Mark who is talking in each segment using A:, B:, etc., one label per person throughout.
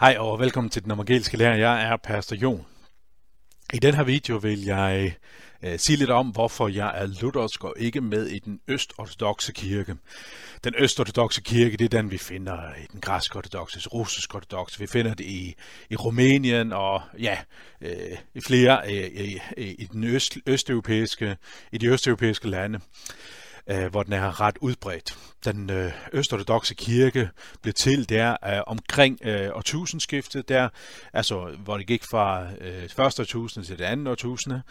A: Hej og velkommen til den evangeliske lærer. Jeg er Pastor Jon. I den her video vil jeg øh, sige lidt om, hvorfor jeg er luthersk og ikke med i den østortodoxe kirke. Den østortodoxe kirke, det er den, vi finder i den græske ortodoxe, russisk ortodoxe. Vi finder det i, i Rumænien og ja, øh, i flere øh, i, i, den øst, østeuropæiske, i de østeuropæiske lande øh, hvor den er ret udbredt. Den øh, østortodoxe kirke blev til der øh, omkring øh, årtusindskiftet, der, altså hvor det gik fra øh, første årtusinde til det andet årtusinde,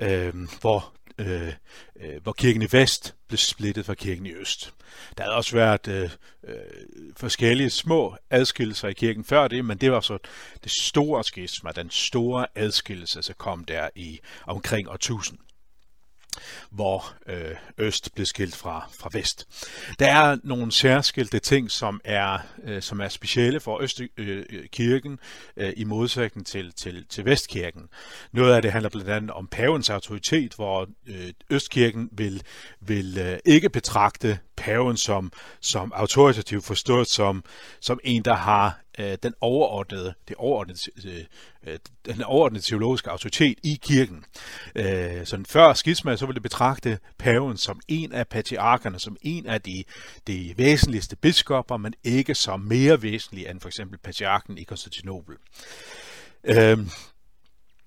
A: øh, hvor øh, øh, hvor kirken i vest blev splittet fra kirken i øst. Der havde også været øh, øh, forskellige små adskillelser i kirken før det, men det var så det store skisma, den store adskillelse, så kom der i omkring år 1000 hvor øh, øst blev skilt fra, fra vest. Der er nogle særskilte ting, som er, øh, som er specielle for Østkirken øh, øh, øh, i modsætning til, til, til Vestkirken. Noget af det handler blandt andet om pavens autoritet, hvor øh, Østkirken vil, vil øh, ikke betragte paven som, som autoritativ forstået som, som en, der har øh, den overordnede, det overordnede, øh, øh, den overordnede teologiske autoritet i kirken. Øh, sådan før skisma, så ville det betragte paven som en af patriarkerne, som en af de, de væsentligste biskopper, men ikke som mere væsentlig end for eksempel patriarken i Konstantinopel. Øh,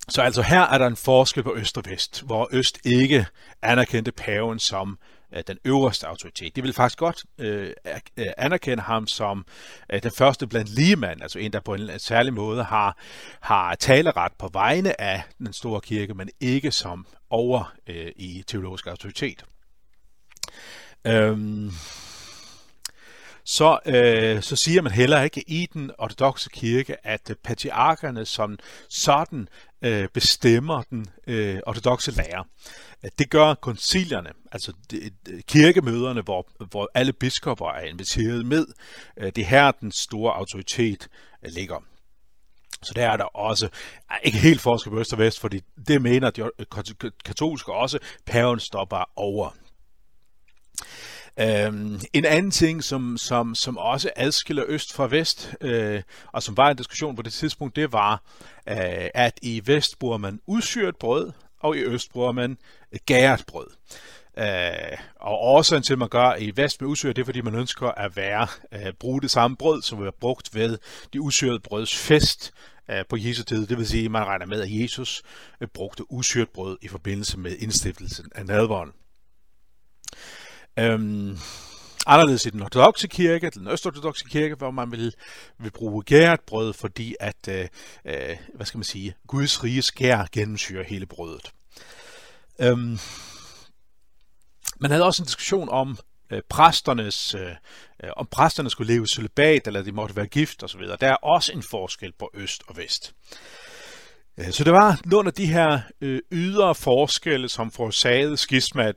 A: så altså her er der en forskel på øst og vest, hvor øst ikke anerkendte paven som Øh, den øverste autoritet. De vil faktisk godt øh, øh anerkende ham som øh, den første blandt ligemand, altså en, der på en særlig måde har, har taleret på vegne af den store kirke, men ikke som over øh, i teologisk autoritet. Øhm, så, øh, så siger man heller ikke i den ortodoxe kirke, at øh, patriarkerne som sådan øh, bestemmer den øh, ortodoxe lære. Det gør koncilierne, altså øh, kirkemøderne, hvor, hvor alle biskopper er inviteret med. Øh, det er her, den store autoritet ligger. Så der er der også ikke helt forskel på øst og vest, fordi det mener de katolske også, paven stopper over. Øhm, en anden ting, som, som, som også adskiller øst fra vest, øh, og som var en diskussion på det tidspunkt, det var, øh, at i vest bruger man udsyret brød, og i øst bruger man gæret brød. Øh, og årsagen til, at man gør i vest med usyret, det er, fordi man ønsker at være, øh, bruge det samme brød, som er brugt ved de usyrede brøds fest øh, på Jesu tid. Det vil sige, at man regner med, at Jesus øh, brugte usyret brød i forbindelse med indstiftelsen af nadvånd. Øhm, anderledes i den ortodoxe kirke, den østortodoxe kirke, hvor man vil, vil bruge gæret brød, fordi at, øh, øh, hvad skal man sige, Guds rige skær gennemsyrer hele brødet. Øhm, man havde også en diskussion om øh, præsternes, øh, øh om præsterne skulle leve celibat, eller de måtte være gift osv. Der er også en forskel på øst og vest. Øh, så det var nogle af de her øh, ydre forskelle, som forårsagede skismat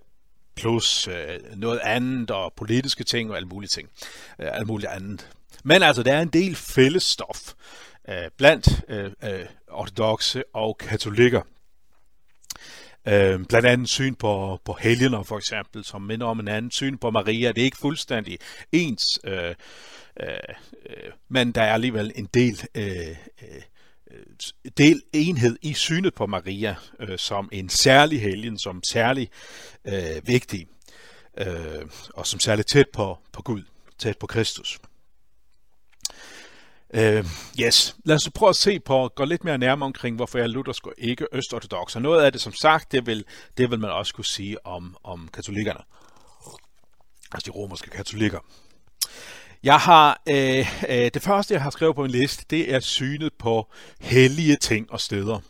A: plus øh, noget andet og politiske ting og alt muligt ting. Øh, alt muligt andet. Men altså, der er en del fællestof øh, blandt øh, øh, ortodoxe og katolikker. Øh, blandt andet syn på, på helgener for eksempel, som minder om en anden syn på Maria. Det er ikke fuldstændig ens, øh, øh, øh, men der er alligevel en del øh, øh, Øh, del enhed i synet på Maria øh, som en særlig helgen, som særlig øh, vigtig, øh, og som særlig tæt på, på Gud, tæt på Kristus. Uh, yes, lad os prøve at se på, gå lidt mere nærmere omkring, hvorfor jeg er luthersk og ikke østortodox. Og noget af det, som sagt, det vil, det vil man også kunne sige om, om katolikkerne. Altså de romerske katolikker. Jeg har øh, øh, det første, jeg har skrevet på min liste, det er synet på hellige ting og steder.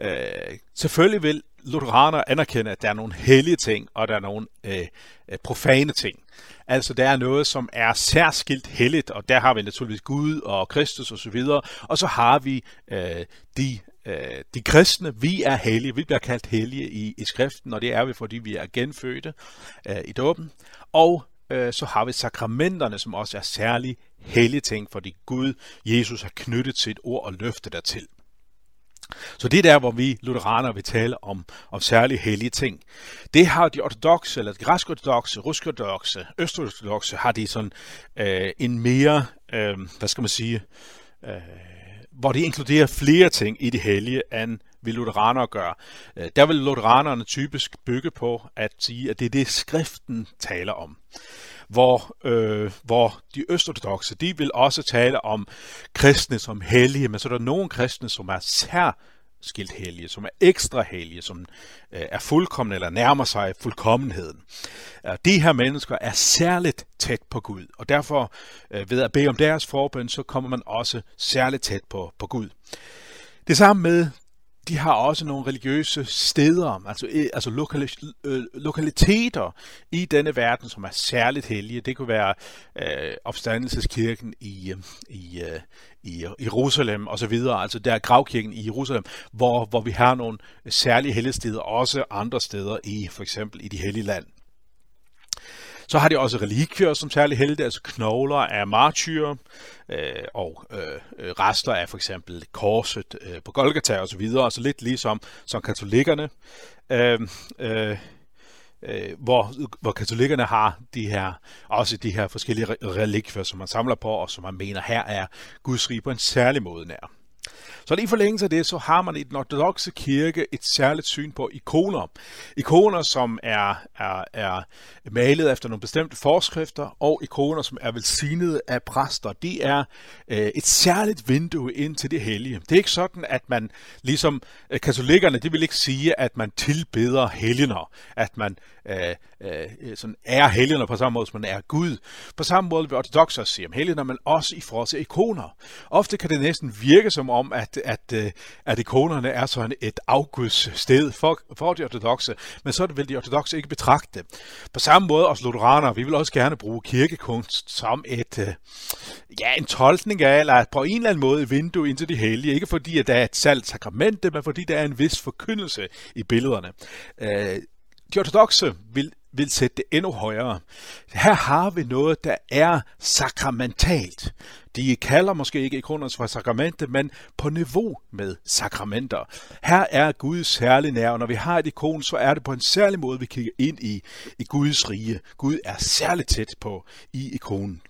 A: Øh, selvfølgelig vil lutheraner anerkende, at der er nogle hellige ting, og der er nogle øh, øh, profane ting. Altså, der er noget, som er særskilt helligt, og der har vi naturligvis Gud og Kristus osv., og, og så har vi øh, de øh, de kristne, vi er hellige, vi bliver kaldt hellige i, i skriften, og det er vi, fordi vi er genfødte øh, i dåben. Og øh, så har vi sakramenterne, som også er særlig hellige ting, fordi Gud, Jesus, har knyttet sit ord og løfte dertil. Så det er der, hvor vi lutheraner vil tale om, om særlig hellige ting. Det har de ortodoxe, eller græsk-ortodoxe, rusk-ortodoxe, øst-ortodoxe, har de sådan øh, en mere, øh, hvad skal man sige, øh, hvor det inkluderer flere ting i det hellige, end vil lutheranere gør. Øh, der vil lutheranerne typisk bygge på at sige, at det er det, skriften taler om. Hvor, øh, hvor de østortodoxe, de vil også tale om kristne som hellige, men så er der nogle kristne, som er sær skilt hellige, som er ekstra hellige, som øh, er fuldkommen eller nærmer sig fuldkommenheden. Øh, de her mennesker er særligt tæt på Gud, og derfor øh, ved at bede om deres forbøn, så kommer man også særligt tæt på, på Gud. Det samme med de har også nogle religiøse steder, altså, øh, altså lokali, øh, lokaliteter i denne verden, som er særligt hellige. Det kunne være øh, opstandelseskirken i, øh, i, øh, i Jerusalem og så videre, altså der er gravkirken i Jerusalem, hvor, hvor vi har nogle særlige hellige steder, også andre steder i for eksempel i de hellige land. Så har de også relikvier som særlig helte, altså knogler af martyrer øh, og øh, øh, rester af for eksempel korset øh, på Golgata og så videre, altså lidt ligesom som katolikkerne. Øh, øh, øh, hvor, hvor katolikkerne har de her, også de her forskellige relikvier, som man samler på, og som man mener her er Guds rige på en særlig måde nær. Så lige forlængelse af det, så har man i den ortodoxe kirke et særligt syn på ikoner. Ikoner, som er, er, er malet efter nogle bestemte forskrifter, og ikoner, som er velsignet af præster. Det er øh, et særligt vindue ind til det hellige. Det er ikke sådan, at man, ligesom øh, katolikkerne, de vil ikke sige, at man tilbeder helgener, at man øh, øh, sådan er helgener på samme måde, som man er Gud. På samme måde vil ortodoxer sige om helgener, men også i forhold til ikoner. Ofte kan det næsten virke som om, at, at, øh, at ikonerne er sådan et afgudssted for, for de ortodoxe, men så vil det de ortodoxe ikke betragte. På samme måde os lutheraner, vi vil også gerne bruge kirkekunst som et, øh, ja, en tolkning af, eller på en eller anden måde et vindue ind til det hellige. Ikke fordi, at der er et salt sakramente, men fordi der er en vis forkyndelse i billederne. Øh, de ortodoxe vil, vil sætte det endnu højere. Her har vi noget, der er sakramentalt. De kalder måske ikke ikoner for sakramente, men på niveau med sakramenter. Her er Gud særlig nær, og når vi har et ikon, så er det på en særlig måde, vi kigger ind i, i Guds rige. Gud er særligt tæt på i ikonen.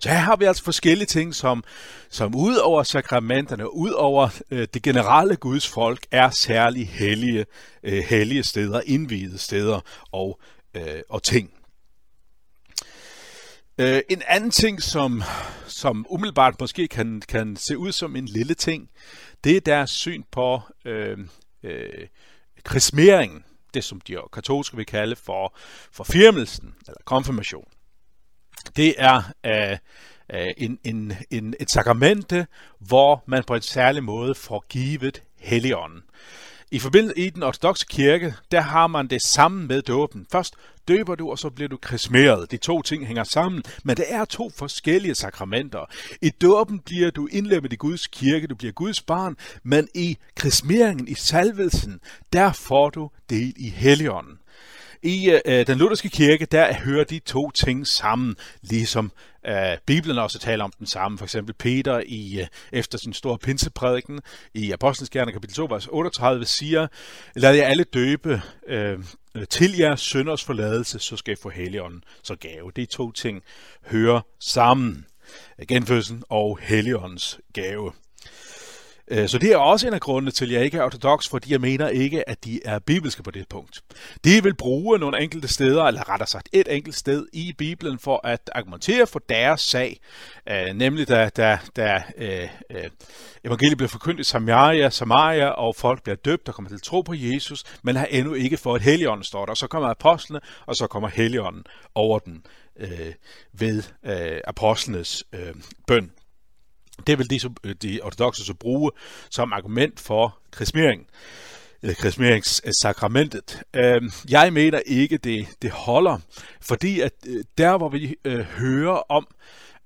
A: Så her har vi altså forskellige ting, som, som ud over sakramenterne, ud over øh, det generelle Guds folk, er særlig hellige, øh, hellige steder, indvidede steder og, øh, og ting. Øh, en anden ting, som, som umiddelbart måske kan, kan se ud som en lille ting, det er deres syn på øh, øh, krismeringen, det som de katolske vil kalde for, for firmelsen eller konfirmation det er øh, øh, en, en, en, et sakramente, hvor man på en særlig måde får givet helligånden. I forbindelse i den ortodoxe kirke, der har man det samme med dåben. Først døber du, og så bliver du krismeret. De to ting hænger sammen, men det er to forskellige sakramenter. I dåben bliver du indlemmet i Guds kirke, du bliver Guds barn, men i krismeringen, i salvelsen, der får du del i helligånden. I øh, den lutherske kirke, der hører de to ting sammen, ligesom øh, Bibelen også taler om den samme. For eksempel Peter i øh, efter sin store pinseprædiken i Apostlenes Gerne kapitel 2, vers 38 siger, lad jer alle døbe øh, til jeres sønders forladelse, så skal I få helligånden så gave. De to ting hører sammen. Genfødslen og helligåndens gave. Øh, så det er også en af grundene til, at jeg ikke er ortodox, fordi jeg mener ikke, at de er bibelske på det punkt. De vil bruge nogle enkelte steder, eller rettere sagt et enkelt sted i Bibelen, for at argumentere for deres sag, øh, nemlig da, da, da øh, øh, evangeliet bliver forkyndt i Samaria, Samaria, og folk bliver døbt og kommer til at tro på Jesus, men har endnu ikke fået helligånden, står der. Og så kommer apostlene, og så kommer helligånden over den øh, ved øh, apostlenes øh, bøn. Det vil de, øh, de ortodoxe så bruge som argument for krismering eller øh, krismeringssakramentet. Øhm, jeg mener ikke, det, det holder, fordi at øh, der, hvor vi øh, hører om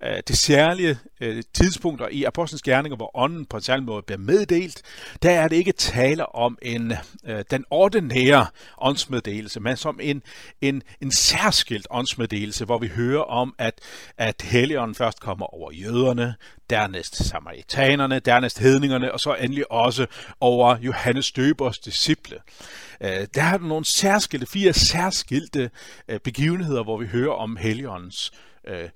A: øh, det særlige øh, tidspunkter i apostlenes gerninger, hvor ånden på en særlig måde bliver meddelt, der er det ikke tale om en øh, den ordinære åndsmeddelelse, men som en, en, en særskilt åndsmeddelelse, hvor vi hører om, at, at Helligånden først kommer over jøderne, dernæst samaritanerne, dernæst hedningerne, og så endelig også over Johannes Døbers disciple. Øh, der er nogle særskilte, fire særskilte øh, begivenheder, hvor vi hører om Helligåndens Øh,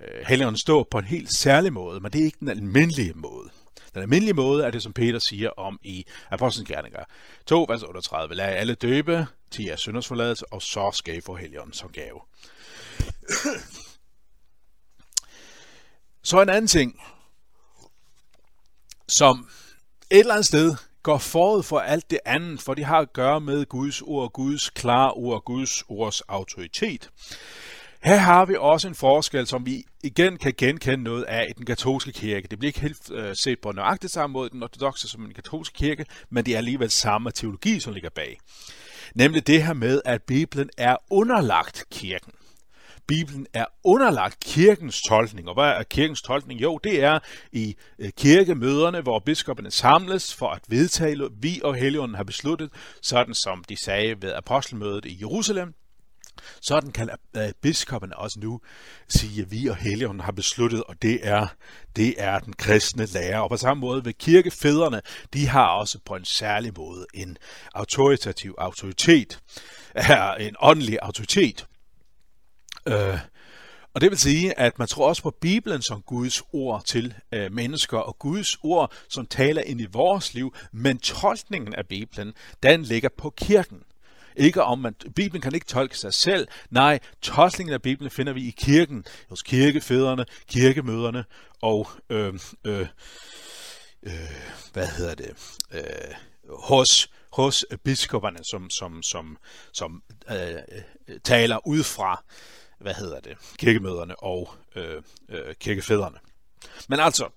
A: øh, Helligånden stå på en helt særlig måde, men det er ikke den almindelige måde. Den almindelige måde er det, som Peter siger om i Apostlenes Gerninger 2, vers 38. Lad alle døbe til jeres syndersforladelse, og så skal I få Helligånden som gave. Så en anden ting, som et eller andet sted går forud for alt det andet, for de har at gøre med Guds ord, Guds klare ord, Guds ords autoritet. Her har vi også en forskel, som vi igen kan genkende noget af i den katolske kirke. Det bliver ikke helt øh, set på nøjagtigt samme måde den ortodoxe som den katolske kirke, men det er alligevel samme teologi, som ligger bag. Nemlig det her med, at Bibelen er underlagt kirken. Bibelen er underlagt kirkens tolkning. Og hvad er kirkens tolkning? Jo, det er i øh, kirkemøderne, hvor biskopperne samles for at vedtage, vi og Helligånden har besluttet, sådan som de sagde ved apostelmødet i Jerusalem. Sådan kan øh, biskopperne også nu sige, at vi og Helligånden har besluttet, og det er, det er den kristne lære. Og på samme måde ved kirkefædrene, de har også på en særlig måde en autoritativ autoritet, er en åndelig autoritet. Øh, og det vil sige, at man tror også på Bibelen som Guds ord til øh, mennesker, og Guds ord, som taler ind i vores liv, men tolkningen af Bibelen, den ligger på kirken. Ikke om man, Bibelen kan ikke tolke sig selv. Nej, tolkningen af Bibelen finder vi i kirken, hos kirkefædrene, kirkemøderne og øh, øh, øh, hvad hedder det, øh, hos hos biskopperne, som, som, som, som øh, øh taler ud fra hvad hedder det, kirkemøderne og øh, øh, kirkefædrene. Men altså,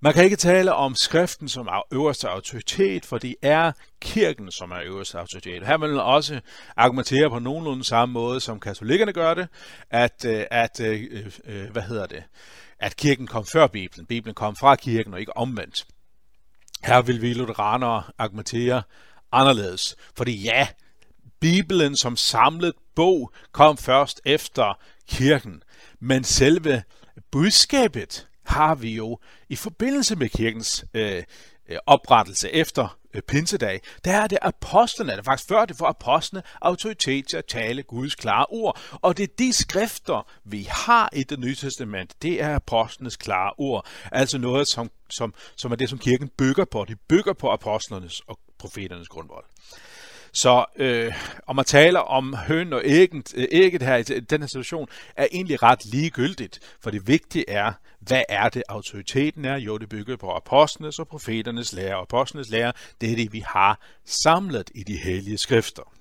A: man kan ikke tale om skriften som øverste autoritet, for det er kirken, som er øverste autoritet. Her vil man også argumentere på nogenlunde samme måde, som katolikkerne gør det, at, øh, at øh, øh, hvad hedder det, at kirken kom før Bibelen. Bibelen kom fra kirken og ikke omvendt. Her vil vi lutheranere argumentere anderledes, fordi ja, Bibelen som samlet bog kom først efter kirken, men selve budskabet har vi jo i forbindelse med kirkens øh, øh, oprettelse efter øh, pinsedag, der er det apostlene, der faktisk før det for apostlene autoritet til at tale Guds klare ord. Og det er de skrifter, vi har i det nye testament, det er apostlenes klare ord. Altså noget, som, som, som er det, som kirken bygger på. De bygger på apostlenes og profeternes grundvold. Så øh, om man taler om høn og ægget, ægget her i den her situation, er egentlig ret ligegyldigt, for det vigtige er, hvad er det autoriteten er? Jo, det bygger på apostlenes og profeternes lære. Og apostlenes lære, det er det, vi har samlet i de hellige skrifter.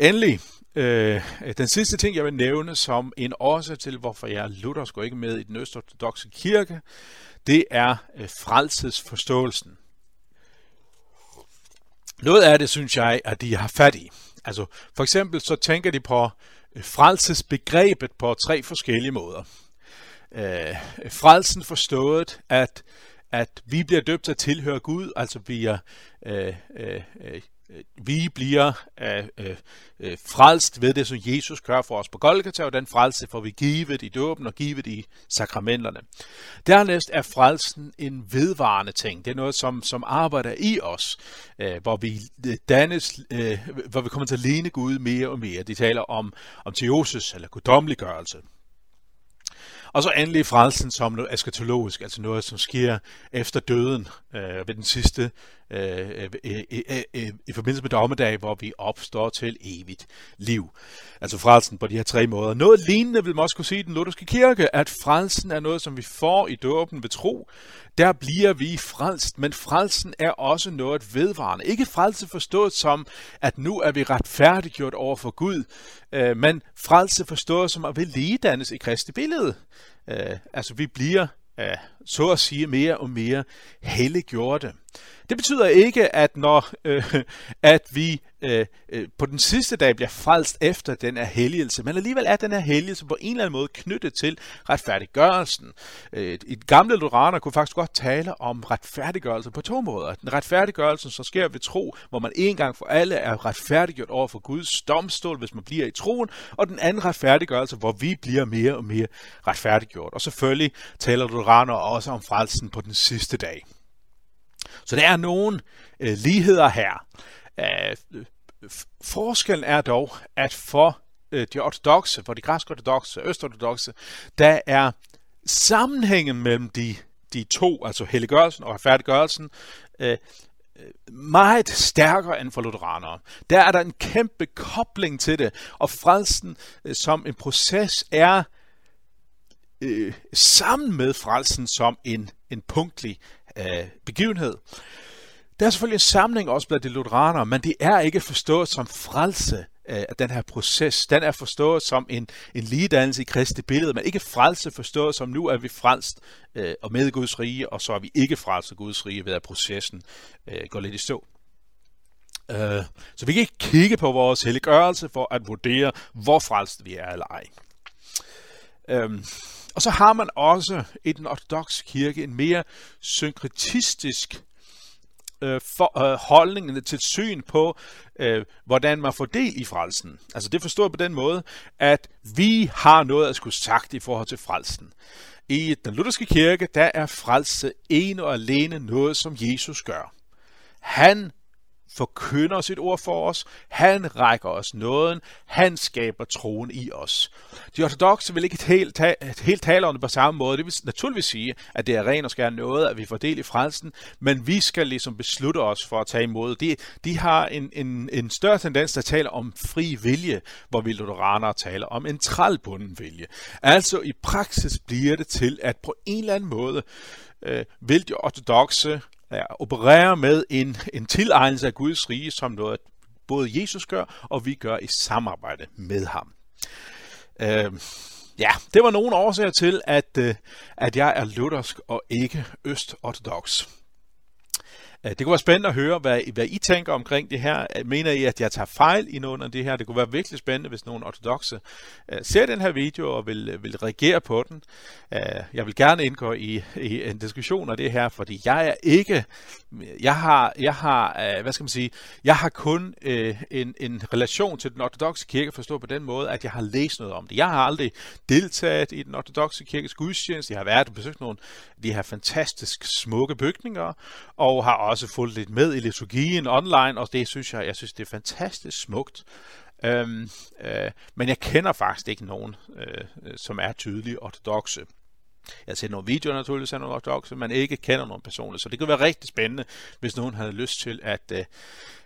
A: Endelig, øh, den sidste ting, jeg vil nævne som en årsag til, hvorfor jeg er luthersk og ikke med i den østortodoxe kirke, det er øh, frelsesforståelsen. Noget af det, synes jeg, at de har fat i. Altså, for eksempel så tænker de på øh, frelsesbegrebet på tre forskellige måder. Øh, frelsen forstået, at, at vi bliver døbt til at tilhøre Gud, altså vi øh Øh, øh Øh, vi bliver øh, øh, øh, frelst ved det, som Jesus gør for os på Golgata, og den frelse får vi givet i dåben og givet i sakramenterne. Dernæst er frelsen en vedvarende ting. Det er noget, som, som arbejder i os, øh, hvor, vi dannes, øh, hvor vi kommer til at ligne Gud mere og mere. De taler om, om teosis, eller guddommeliggørelse. Og så endelig frelsen som noget eskatologisk, altså noget, som sker efter døden øh, ved den sidste, øh, øh, øh, øh, i forbindelse med dommedag, hvor vi opstår til evigt liv. Altså frelsen på de her tre måder. Noget lignende vil man også kunne sige i den lutherske kirke, at frelsen er noget, som vi får i dåben ved tro. Der bliver vi frelst, men frelsen er også noget vedvarende. Ikke frelse forstået som, at nu er vi retfærdiggjort over for Gud, øh, men frelse forstået som at vi ligedannes i Kristi billede. Øh, altså vi bliver øh, så at sige mere og mere helliggjorte. Det betyder ikke, at når øh, at vi øh, øh, på den sidste dag bliver frelst efter den her helligelse, men alligevel er den her helligelse på en eller anden måde knyttet til retfærdiggørelsen. Øh, I gamle lutheraner kunne faktisk godt tale om retfærdiggørelse på to måder. Den retfærdiggørelse, så sker ved tro, hvor man en gang for alle er retfærdiggjort over for Guds domstol, hvis man bliver i troen, og den anden retfærdiggørelse, hvor vi bliver mere og mere retfærdiggjort. Og selvfølgelig taler lutheraner også om frelsen på den sidste dag. Så der er nogle øh, ligheder her. Øh, forskellen er dog, at for øh, de ortodoxe, for de græske ortodoxe, østortodoxe, der er sammenhængen mellem de, de to, altså helliggørelsen og retfærdiggørelsen, øh, øh, meget stærkere end for lutheranere. Der er der en kæmpe kobling til det, og frelsen øh, som en proces er øh, sammen med frelsen som en, en punktlig øh, begivenhed. Der er selvfølgelig en samling også blandt de lutheranere, men det er ikke forstået som frelse øh, af den her proces. Den er forstået som en, en ligedannelse i kristi billede, men ikke frelse forstået som nu er vi frelst øh, og med Guds rige, og så er vi ikke frelst af Guds rige ved at processen øh, går lidt i stå. Øh, så vi kan ikke kigge på vores helliggørelse for at vurdere, hvor frelst vi er eller ej. Øh, og så har man også i den ortodoxe kirke en mere synkretistisk øh, for, øh, holdning til syn på, øh, hvordan man får del i frelsen. Altså det forstår på den måde, at vi har noget at skulle sagt i forhold til frelsen. I den lutherske kirke, der er frelse ene og alene noget, som Jesus gør. Han forkynder sit ord for os, han rækker os nåden, han skaber troen i os. De ortodoxe vil ikke helt, ta- helt tale om det på samme måde. Det vil naturligvis sige, at det er ren og skær noget, at vi får del i frelsen, men vi skal ligesom beslutte os for at tage imod. De, de har en, en, en større tendens til at tale om fri vilje, hvor vi lutheranere taler om en trælbunden vilje. Altså i praksis bliver det til, at på en eller anden måde øh, vil de ortodoxe ja, opererer med en, en tilegnelse af Guds rige, som noget både Jesus gør, og vi gør i samarbejde med ham. Øh, ja, det var nogle årsager til, at, øh, at jeg er luthersk og ikke øst-ortodox. Øh, det kunne være spændende at høre, hvad, hvad I tænker omkring det her. Øh, mener I, at jeg tager fejl i noget af det her? Det kunne være virkelig spændende, hvis nogen ortodoxe øh, ser den her video og vil, vil reagere på den. Jeg vil gerne indgå i, i en diskussion af det her, fordi jeg er ikke, jeg har, jeg har hvad skal man sige, jeg har kun en, en relation til den ortodoxe kirke, forstået på den måde, at jeg har læst noget om det. Jeg har aldrig deltaget i den ortodoxe kirkes gudstjeneste. Jeg har været og besøgt nogle af de her fantastisk smukke bygninger, og har også fulgt lidt med i liturgien online, og det synes jeg, jeg synes, det er fantastisk smukt. Øhm, øh, men jeg kender faktisk ikke nogen, øh, som er tydelig ortodoxe. Jeg har set nogle videoer naturligvis af nogle ortodoxe, men ikke kender nogen personligt, så det kunne være rigtig spændende, hvis nogen havde lyst til at, øh,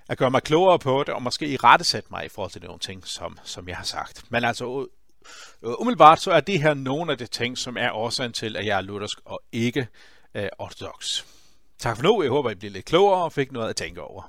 A: at gøre mig klogere på det, og måske i rettesætte mig i forhold til nogle ting, som, som jeg har sagt. Men altså, umiddelbart så er det her nogle af de ting, som er årsagen til, at jeg er luthersk og ikke øh, ortodox. Tak for nu. Jeg håber, I bliver lidt klogere og fik noget at tænke over.